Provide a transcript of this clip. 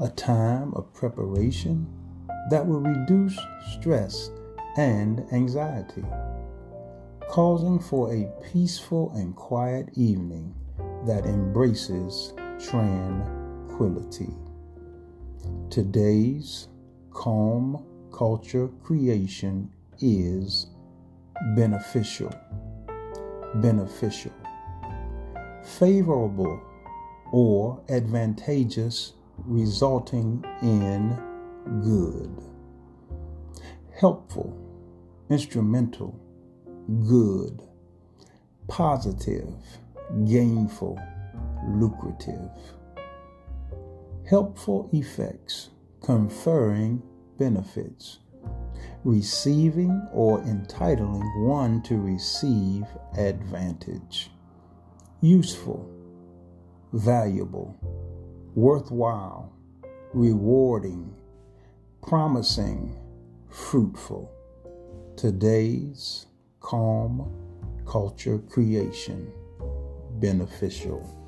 A time of preparation that will reduce stress and anxiety, causing for a peaceful and quiet evening that embraces tranquility. Today's calm culture creation is beneficial. Beneficial. Favorable or advantageous, resulting in good. Helpful, instrumental, good. Positive, gainful, lucrative. Helpful effects, conferring benefits, receiving or entitling one to receive advantage, useful, valuable, worthwhile, rewarding, promising, fruitful. Today's calm culture creation beneficial.